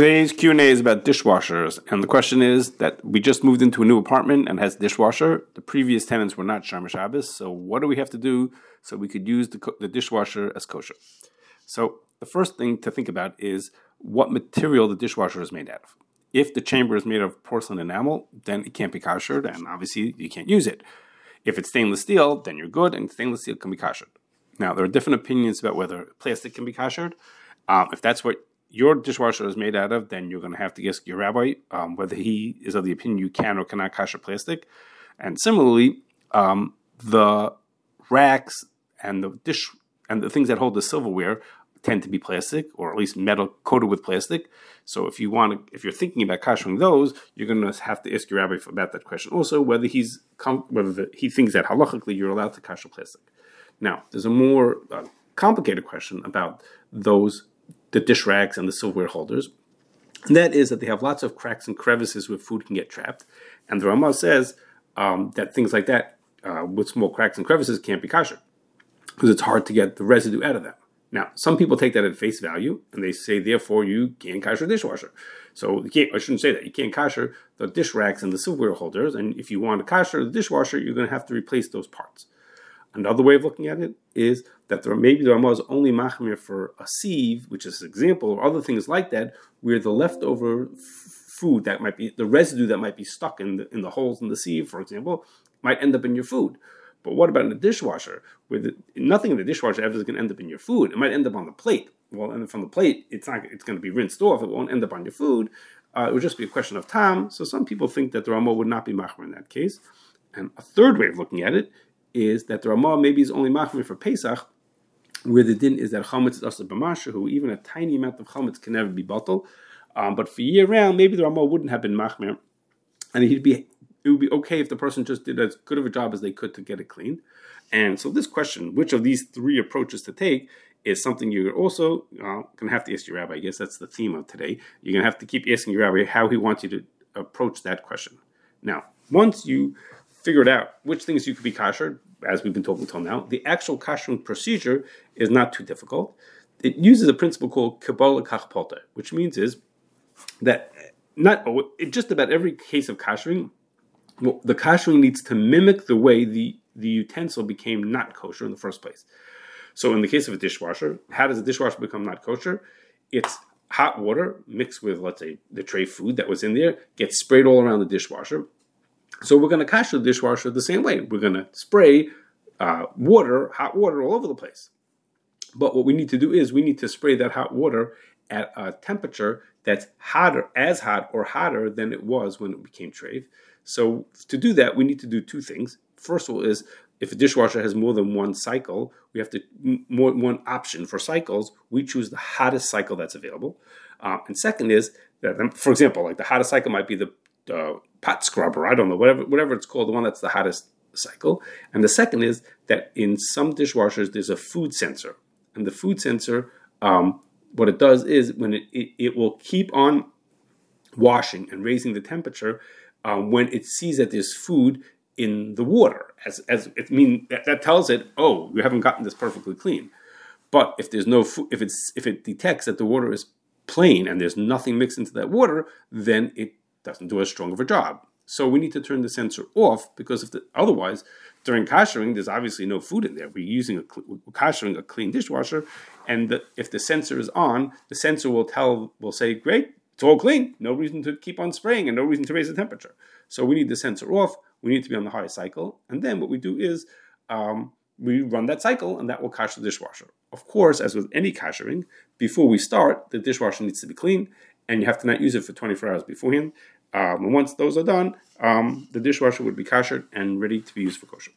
Today's Q&A is about dishwashers, and the question is that we just moved into a new apartment and has dishwasher. The previous tenants were not Shomer Shabbos, so what do we have to do so we could use the, the dishwasher as kosher? So the first thing to think about is what material the dishwasher is made out of. If the chamber is made of porcelain enamel, then it can't be koshered, and obviously you can't use it. If it's stainless steel, then you're good, and stainless steel can be koshered. Now, there are different opinions about whether plastic can be koshered. Um, if that's what your dishwasher is made out of, then you're going to have to ask your rabbi um, whether he is of the opinion you can or cannot kosher plastic. And similarly, um, the racks and the dish and the things that hold the silverware tend to be plastic or at least metal coated with plastic. So if you want to, if you're thinking about koshering those, you're going to have to ask your rabbi about that question. Also, whether he's whether the, he thinks that halachically you're allowed to kosher plastic. Now, there's a more uh, complicated question about those the dish racks and the silverware holders. And that is that they have lots of cracks and crevices where food can get trapped. And the Ramah says um, that things like that uh, with small cracks and crevices can't be kosher because it's hard to get the residue out of them. Now, some people take that at face value and they say, therefore, you can't kosher dishwasher. So you can't, I shouldn't say that. You can't kosher the dish racks and the silverware holders. And if you want to kosher the dishwasher, you're going to have to replace those parts. Another way of looking at it is that there maybe the Ramah is only machmir for a sieve, which is an example, or other things like that, where the leftover f- food that might be the residue that might be stuck in the, in the holes in the sieve, for example, might end up in your food. But what about in the dishwasher, where nothing in the dishwasher ever is going to end up in your food? It might end up on the plate. Well, and from the plate, it's not. It's going to be rinsed off. It won't end up on your food. Uh, it would just be a question of time. So some people think that the Ramah would not be machmir in that case. And a third way of looking at it is that the Ramah maybe is only machmir for Pesach, where the din is that chametz is also b'masha, who even a tiny amount of chametz can never be bottled. Um, but for year round, maybe the Ramah wouldn't have been machmir, and he'd be it would be okay if the person just did as good of a job as they could to get it clean. And so this question, which of these three approaches to take, is something you're also uh, going to have to ask your rabbi. I guess that's the theme of today. You're going to have to keep asking your rabbi how he wants you to approach that question. Now, once you figured out which things you could be kosher, as we've been talking until now, the actual koshering procedure is not too difficult. It uses a principle called Kebolo Kach Polto, which means is that not just about every case of koshering, well, the koshering needs to mimic the way the, the utensil became not kosher in the first place. So in the case of a dishwasher, how does a dishwasher become not kosher? It's hot water mixed with, let's say, the treif food that was in there, gets sprayed all around the dishwasher. So we're going to kasher the dishwasher the same way. We're going to spray uh, water, hot water, all over the place. But what we need to do is we need to spray that hot water at a temperature that's hotter, as hot or hotter than it was when it became treif. So to do that, we need to do two things. First of all, is if a dishwasher has more than one cycle, we have to more one option for cycles. We choose the hottest cycle that's available. Uh, and second is that, for example, like the hottest cycle might be the uh, pot scrubber, I don't know, whatever whatever it's called, the one that's the hottest cycle. And the second is that in some dishwashers there's a food sensor, and the food sensor, um, what it does is when it, it, it, will keep on washing and raising the temperature um, when it sees that there's food in the water. As as it mean that, that tells it, oh, you haven't gotten this perfectly clean. But if there's no food, if it's if it detects that the water is plain and there's nothing mixed into that water, then it doesn't do as strong of a job. So we need to turn the sensor off because if the, otherwise, during koshering, there's obviously no food in there. We're using a we're koshering a clean dishwasher, and the, if the sensor is on, the sensor will tell will say, "Great, it's all clean. No reason to keep on spraying, and no reason to raise the temperature." So we need the sensor off. We need to be on the high cycle, and then what we do is um, we run that cycle, and that will cash the dishwasher. Of course, as with any koshering, before we start, the dishwasher needs to be clean, and you have to not use it for 24 hours beforehand. Um, and once those are done, um, the dishwasher would be kosher and ready to be used for kosher.